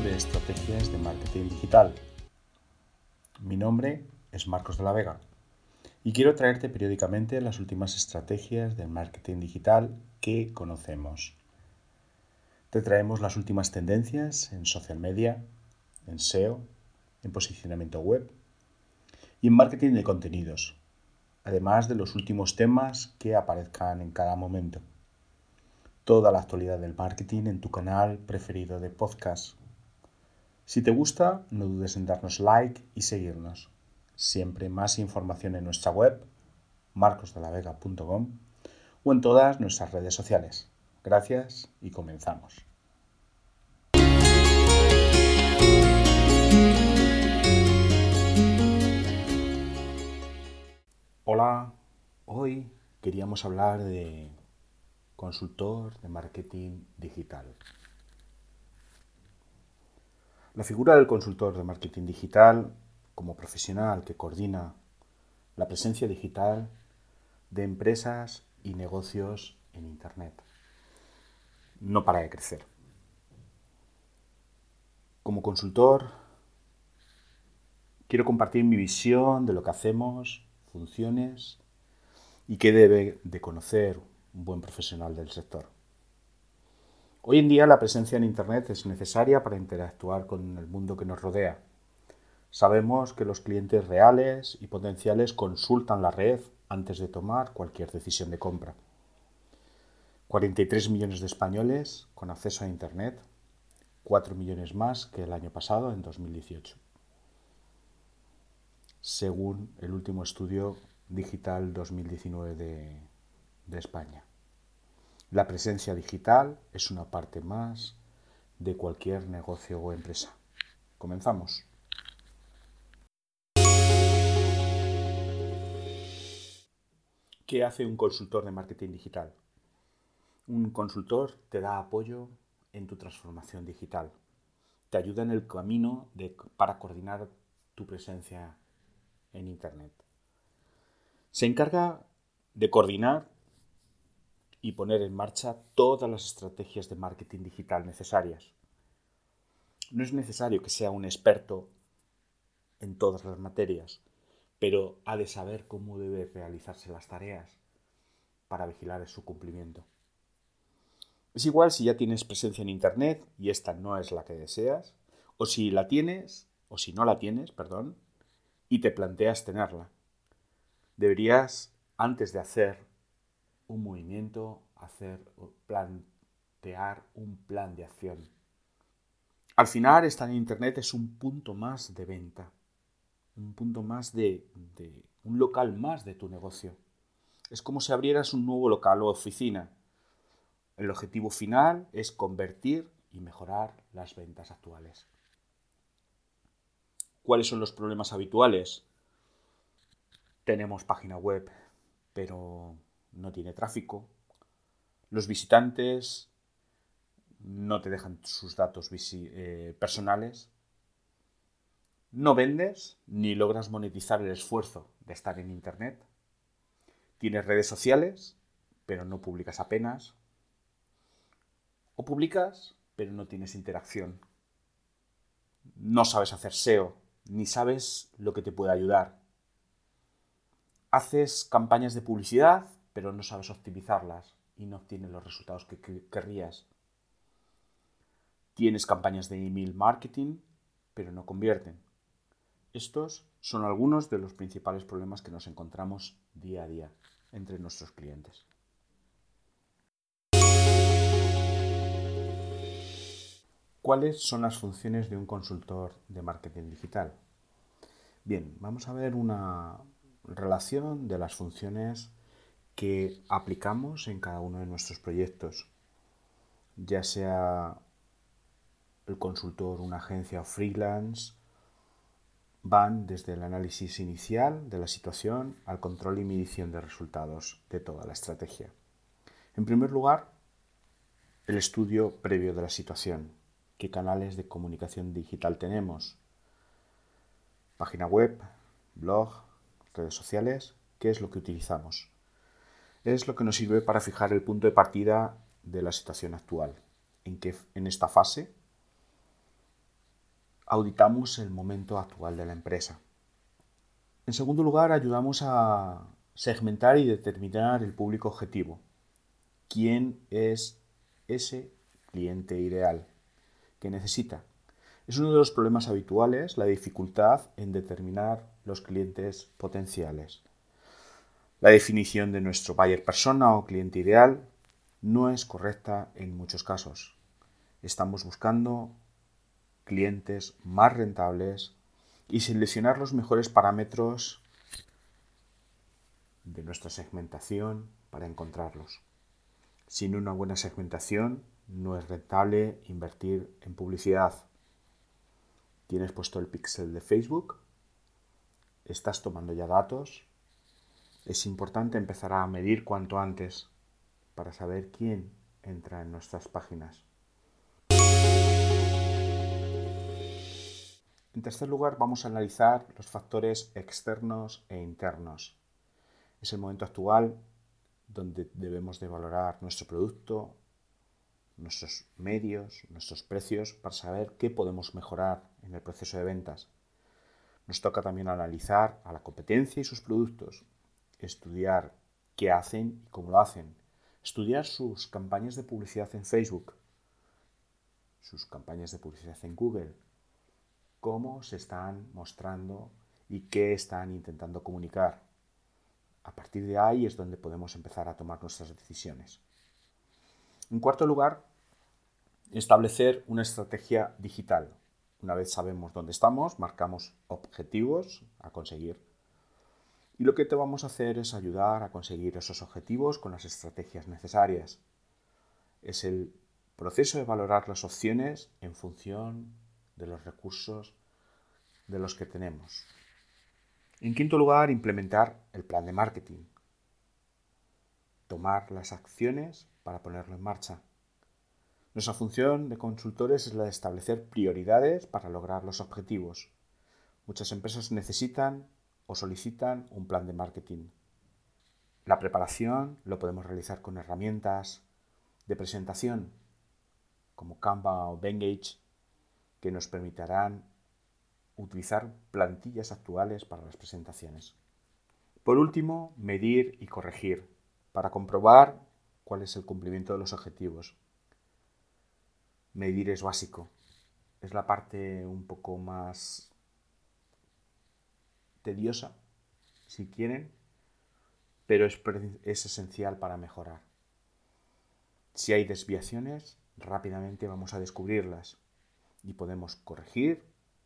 de Estrategias de Marketing Digital. Mi nombre es Marcos de la Vega y quiero traerte periódicamente las últimas estrategias de marketing digital que conocemos. Te traemos las últimas tendencias en social media, en SEO, en posicionamiento web y en marketing de contenidos, además de los últimos temas que aparezcan en cada momento toda la actualidad del marketing en tu canal preferido de podcast. Si te gusta, no dudes en darnos like y seguirnos. Siempre más información en nuestra web, marcosdelavega.com o en todas nuestras redes sociales. Gracias y comenzamos. Hola, hoy queríamos hablar de consultor de marketing digital. La figura del consultor de marketing digital como profesional que coordina la presencia digital de empresas y negocios en Internet. No para de crecer. Como consultor, quiero compartir mi visión de lo que hacemos, funciones y qué debe de conocer un buen profesional del sector. Hoy en día la presencia en Internet es necesaria para interactuar con el mundo que nos rodea. Sabemos que los clientes reales y potenciales consultan la red antes de tomar cualquier decisión de compra. 43 millones de españoles con acceso a Internet, 4 millones más que el año pasado, en 2018, según el último estudio digital 2019 de, de España. La presencia digital es una parte más de cualquier negocio o empresa. Comenzamos. ¿Qué hace un consultor de marketing digital? Un consultor te da apoyo en tu transformación digital. Te ayuda en el camino para coordinar tu presencia en Internet. Se encarga de coordinar y poner en marcha todas las estrategias de marketing digital necesarias. No es necesario que sea un experto en todas las materias, pero ha de saber cómo deben realizarse las tareas para vigilar su cumplimiento. Es igual si ya tienes presencia en Internet y esta no es la que deseas, o si la tienes, o si no la tienes, perdón, y te planteas tenerla. Deberías, antes de hacer un movimiento, hacer plantear un plan de acción. Al final, estar en Internet es un punto más de venta, un punto más de, de un local más de tu negocio. Es como si abrieras un nuevo local o oficina. El objetivo final es convertir y mejorar las ventas actuales. ¿Cuáles son los problemas habituales? Tenemos página web, pero no tiene tráfico. Los visitantes no te dejan sus datos eh, personales. No vendes ni logras monetizar el esfuerzo de estar en Internet. Tienes redes sociales, pero no publicas apenas. O publicas, pero no tienes interacción. No sabes hacer SEO, ni sabes lo que te puede ayudar. Haces campañas de publicidad, pero no sabes optimizarlas y no obtienes los resultados que querrías. Tienes campañas de email marketing, pero no convierten. Estos son algunos de los principales problemas que nos encontramos día a día entre nuestros clientes. ¿Cuáles son las funciones de un consultor de marketing digital? Bien, vamos a ver una relación de las funciones que aplicamos en cada uno de nuestros proyectos, ya sea el consultor, una agencia freelance, van desde el análisis inicial de la situación al control y medición de resultados de toda la estrategia. En primer lugar, el estudio previo de la situación. ¿Qué canales de comunicación digital tenemos? Página web, blog, redes sociales, ¿qué es lo que utilizamos? Es lo que nos sirve para fijar el punto de partida de la situación actual, en que en esta fase auditamos el momento actual de la empresa. En segundo lugar, ayudamos a segmentar y determinar el público objetivo. ¿Quién es ese cliente ideal que necesita? Es uno de los problemas habituales la dificultad en determinar los clientes potenciales. La definición de nuestro buyer persona o cliente ideal no es correcta en muchos casos. Estamos buscando clientes más rentables y seleccionar los mejores parámetros de nuestra segmentación para encontrarlos. Sin una buena segmentación no es rentable invertir en publicidad. ¿Tienes puesto el pixel de Facebook? ¿Estás tomando ya datos? Es importante empezar a medir cuanto antes para saber quién entra en nuestras páginas. En tercer lugar, vamos a analizar los factores externos e internos. Es el momento actual donde debemos de valorar nuestro producto, nuestros medios, nuestros precios, para saber qué podemos mejorar en el proceso de ventas. Nos toca también analizar a la competencia y sus productos, estudiar qué hacen y cómo lo hacen, estudiar sus campañas de publicidad en Facebook, sus campañas de publicidad en Google, cómo se están mostrando y qué están intentando comunicar. A partir de ahí es donde podemos empezar a tomar nuestras decisiones. En cuarto lugar, establecer una estrategia digital. Una vez sabemos dónde estamos, marcamos objetivos a conseguir. Y lo que te vamos a hacer es ayudar a conseguir esos objetivos con las estrategias necesarias. Es el proceso de valorar las opciones en función de los recursos de los que tenemos. En quinto lugar, implementar el plan de marketing. Tomar las acciones para ponerlo en marcha. Nuestra función de consultores es la de establecer prioridades para lograr los objetivos. Muchas empresas necesitan o solicitan un plan de marketing. La preparación lo podemos realizar con herramientas de presentación como Canva o Bengage que nos permitirán utilizar plantillas actuales para las presentaciones. Por último, medir y corregir para comprobar cuál es el cumplimiento de los objetivos. Medir es básico, es la parte un poco más tediosa, si quieren, pero es, es esencial para mejorar. Si hay desviaciones, rápidamente vamos a descubrirlas y podemos corregir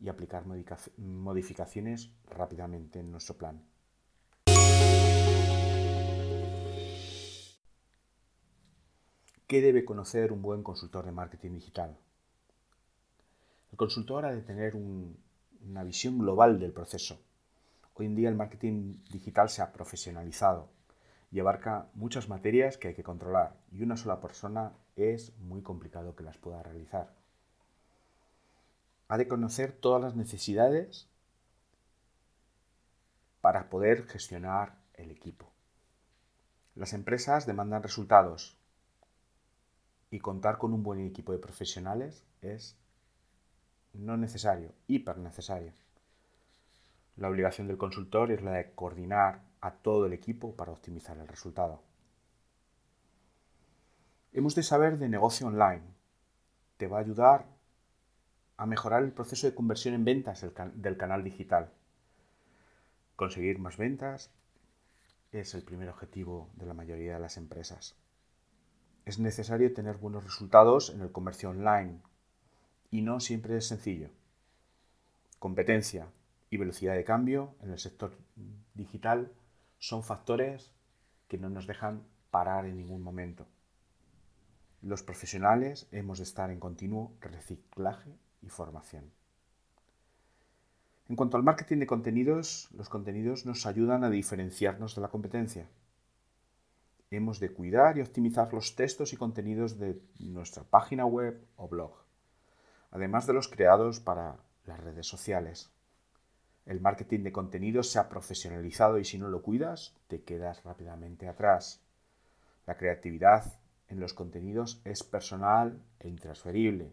y aplicar modificaciones rápidamente en nuestro plan. ¿Qué debe conocer un buen consultor de marketing digital? El consultor ha de tener una visión global del proceso. Hoy en día el marketing digital se ha profesionalizado y abarca muchas materias que hay que controlar y una sola persona es muy complicado que las pueda realizar ha de conocer todas las necesidades para poder gestionar el equipo. Las empresas demandan resultados y contar con un buen equipo de profesionales es no necesario, hiper necesario. La obligación del consultor es la de coordinar a todo el equipo para optimizar el resultado. Hemos de saber de negocio online. Te va a ayudar a mejorar el proceso de conversión en ventas del canal digital. Conseguir más ventas es el primer objetivo de la mayoría de las empresas. Es necesario tener buenos resultados en el comercio online y no siempre es sencillo. Competencia y velocidad de cambio en el sector digital son factores que no nos dejan parar en ningún momento. Los profesionales hemos de estar en continuo reciclaje y formación. En cuanto al marketing de contenidos, los contenidos nos ayudan a diferenciarnos de la competencia. Hemos de cuidar y optimizar los textos y contenidos de nuestra página web o blog, además de los creados para las redes sociales. El marketing de contenidos se ha profesionalizado y si no lo cuidas, te quedas rápidamente atrás. La creatividad en los contenidos es personal e intransferible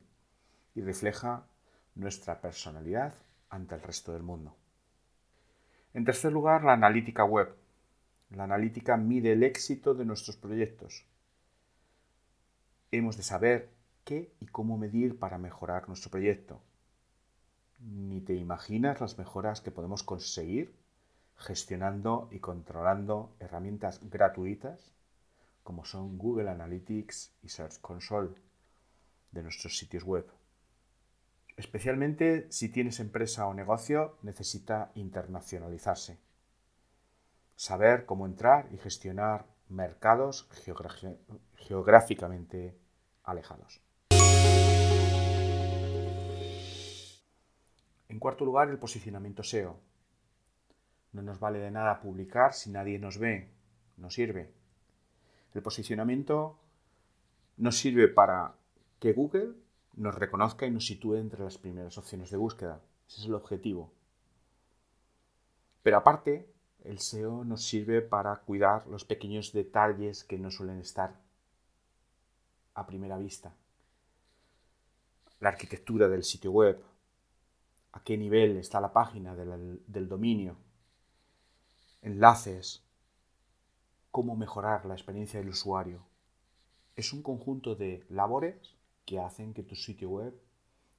y refleja nuestra personalidad ante el resto del mundo. En tercer lugar, la analítica web. La analítica mide el éxito de nuestros proyectos. Hemos de saber qué y cómo medir para mejorar nuestro proyecto. Ni te imaginas las mejoras que podemos conseguir gestionando y controlando herramientas gratuitas como son Google Analytics y Search Console de nuestros sitios web. Especialmente si tienes empresa o negocio, necesita internacionalizarse. Saber cómo entrar y gestionar mercados geográficamente alejados. En cuarto lugar, el posicionamiento SEO. No nos vale de nada publicar si nadie nos ve, no sirve. El posicionamiento nos sirve para que Google nos reconozca y nos sitúe entre las primeras opciones de búsqueda. Ese es el objetivo. Pero aparte, el SEO nos sirve para cuidar los pequeños detalles que no suelen estar a primera vista. La arquitectura del sitio web, a qué nivel está la página del, del dominio, enlaces, cómo mejorar la experiencia del usuario. Es un conjunto de labores que hacen que tu sitio web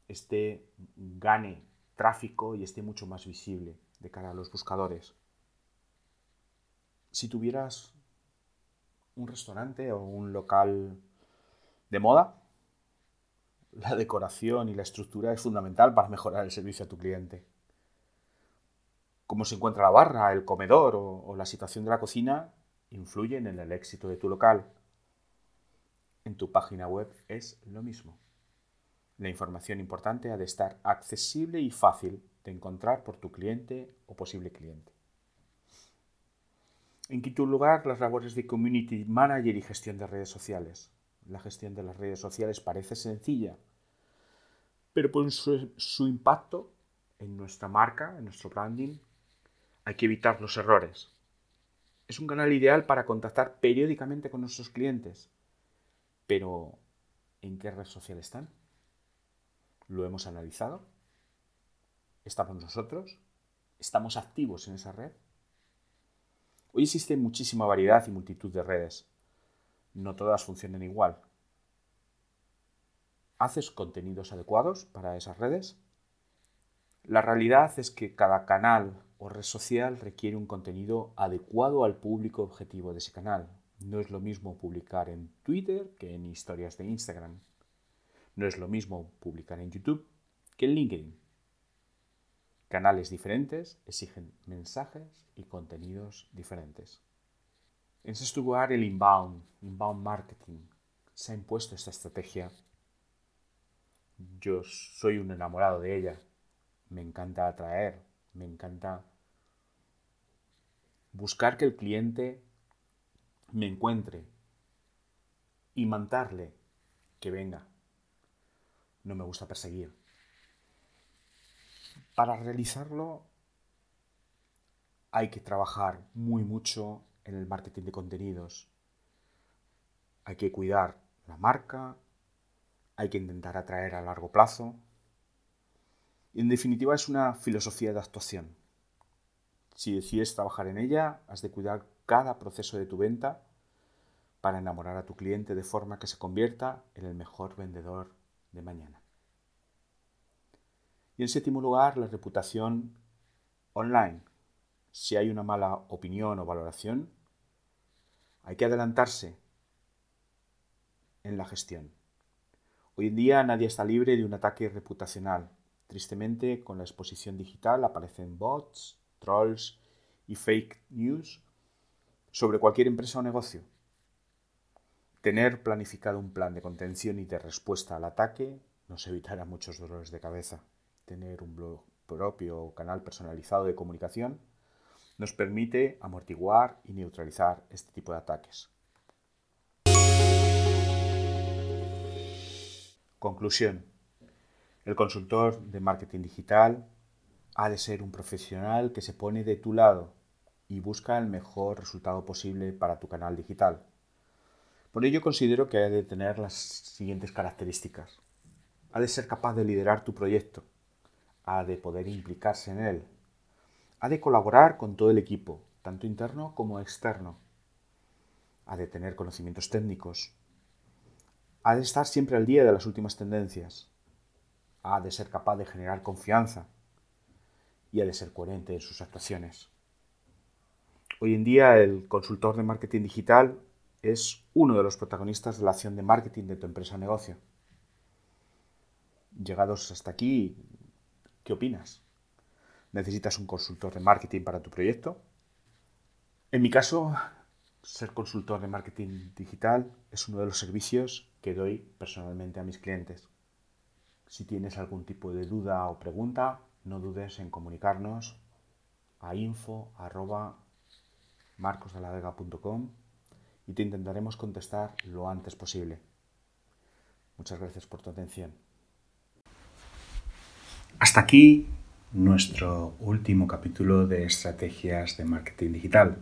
esté, gane tráfico y esté mucho más visible de cara a los buscadores. Si tuvieras un restaurante o un local de moda, la decoración y la estructura es fundamental para mejorar el servicio a tu cliente cómo se encuentra la barra, el comedor o, la situación de la cocina influyen en el éxito de tu local. En tu página web es lo mismo. La información importante ha de estar accesible y fácil de encontrar por tu cliente o posible cliente. En quinto lugar, las labores de community manager y gestión de redes sociales. La gestión de las redes sociales parece sencilla, pero por su, impacto en nuestra marca, en nuestro branding, hay que evitar los errores. Es un canal ideal para contactar periódicamente con nuestros clientes. Pero, ¿en qué red social están? ¿Lo hemos analizado? ¿Estamos nosotros? ¿Estamos activos en esa red? Hoy existe muchísima variedad y multitud de redes. No todas funcionan igual. ¿Haces contenidos adecuados para esas redes? La realidad es que cada canal o red social requiere un contenido adecuado al público objetivo de ese canal. No es lo mismo publicar en Twitter que en historias de Instagram. No es lo mismo publicar en YouTube que en LinkedIn. Canales diferentes exigen mensajes y contenidos diferentes. En sexto lugar, el inbound, inbound marketing. Se ha impuesto esta estrategia. Yo soy un enamorado de ella. Me encanta atraer, me encanta buscar que el cliente me encuentre y mandarle que venga. No me gusta perseguir. Para realizarlo hay que trabajar muy mucho en el marketing de contenidos. Hay que cuidar la marca, hay que intentar atraer a largo plazo, y en definitiva es una filosofía de actuación. Si decides trabajar en ella, has de cuidar cada proceso de tu venta para enamorar a tu cliente de forma que se convierta en el mejor vendedor de mañana. Y en séptimo lugar, la reputación online. Si hay una mala opinión o valoración, hay que adelantarse en la gestión. Hoy en día nadie está libre de un ataque reputacional Tristemente, con la exposición digital aparecen bots, trolls y fake news sobre cualquier empresa o negocio. Tener planificado un plan de contención y de respuesta al ataque nos evitará muchos dolores de cabeza. Tener un blog propio o canal personalizado de comunicación nos permite amortiguar y neutralizar este tipo de ataques. Conclusión. El consultor de marketing digital ha de ser un profesional que se pone de tu lado y busca el mejor resultado posible para tu canal digital. Por ello considero que ha de tener las siguientes características. Ha de ser capaz de liderar tu proyecto, ha de poder implicarse en él, ha de colaborar con todo el equipo, tanto interno como externo, ha de tener conocimientos técnicos, ha de estar siempre al día de las últimas tendencias, ha de ser capaz de generar confianza y ha de ser coherente en sus actuaciones. Hoy en día el consultor de marketing digital es uno de los protagonistas de la acción de marketing de tu empresa o negocio. Llegados hasta aquí, ¿qué opinas? ¿Necesitas un consultor de marketing para tu proyecto? En mi caso, ser consultor de marketing digital es uno de los servicios que doy personalmente a mis clientes. Si tienes algún tipo de duda o pregunta, no dudes en comunicarnos a info.marcosdelavega.com y te intentaremos contestar lo antes posible. Muchas gracias por tu atención. Hasta aquí nuestro último capítulo de estrategias de marketing digital.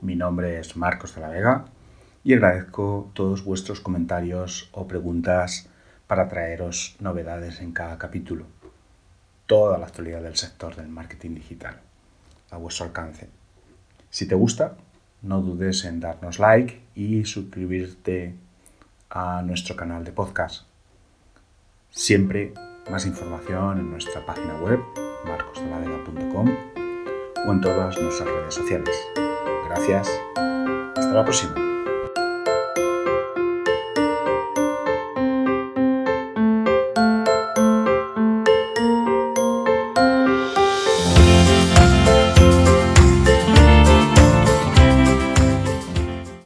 Mi nombre es Marcos de la Vega y agradezco todos vuestros comentarios o preguntas para traeros novedades en cada capítulo. Toda la actualidad del sector del marketing digital a vuestro alcance. Si te gusta, no dudes en darnos like y suscribirte a nuestro canal de podcast. Siempre más información en nuestra página web marcosdeladega.com o en todas nuestras redes sociales. Gracias. Hasta la próxima.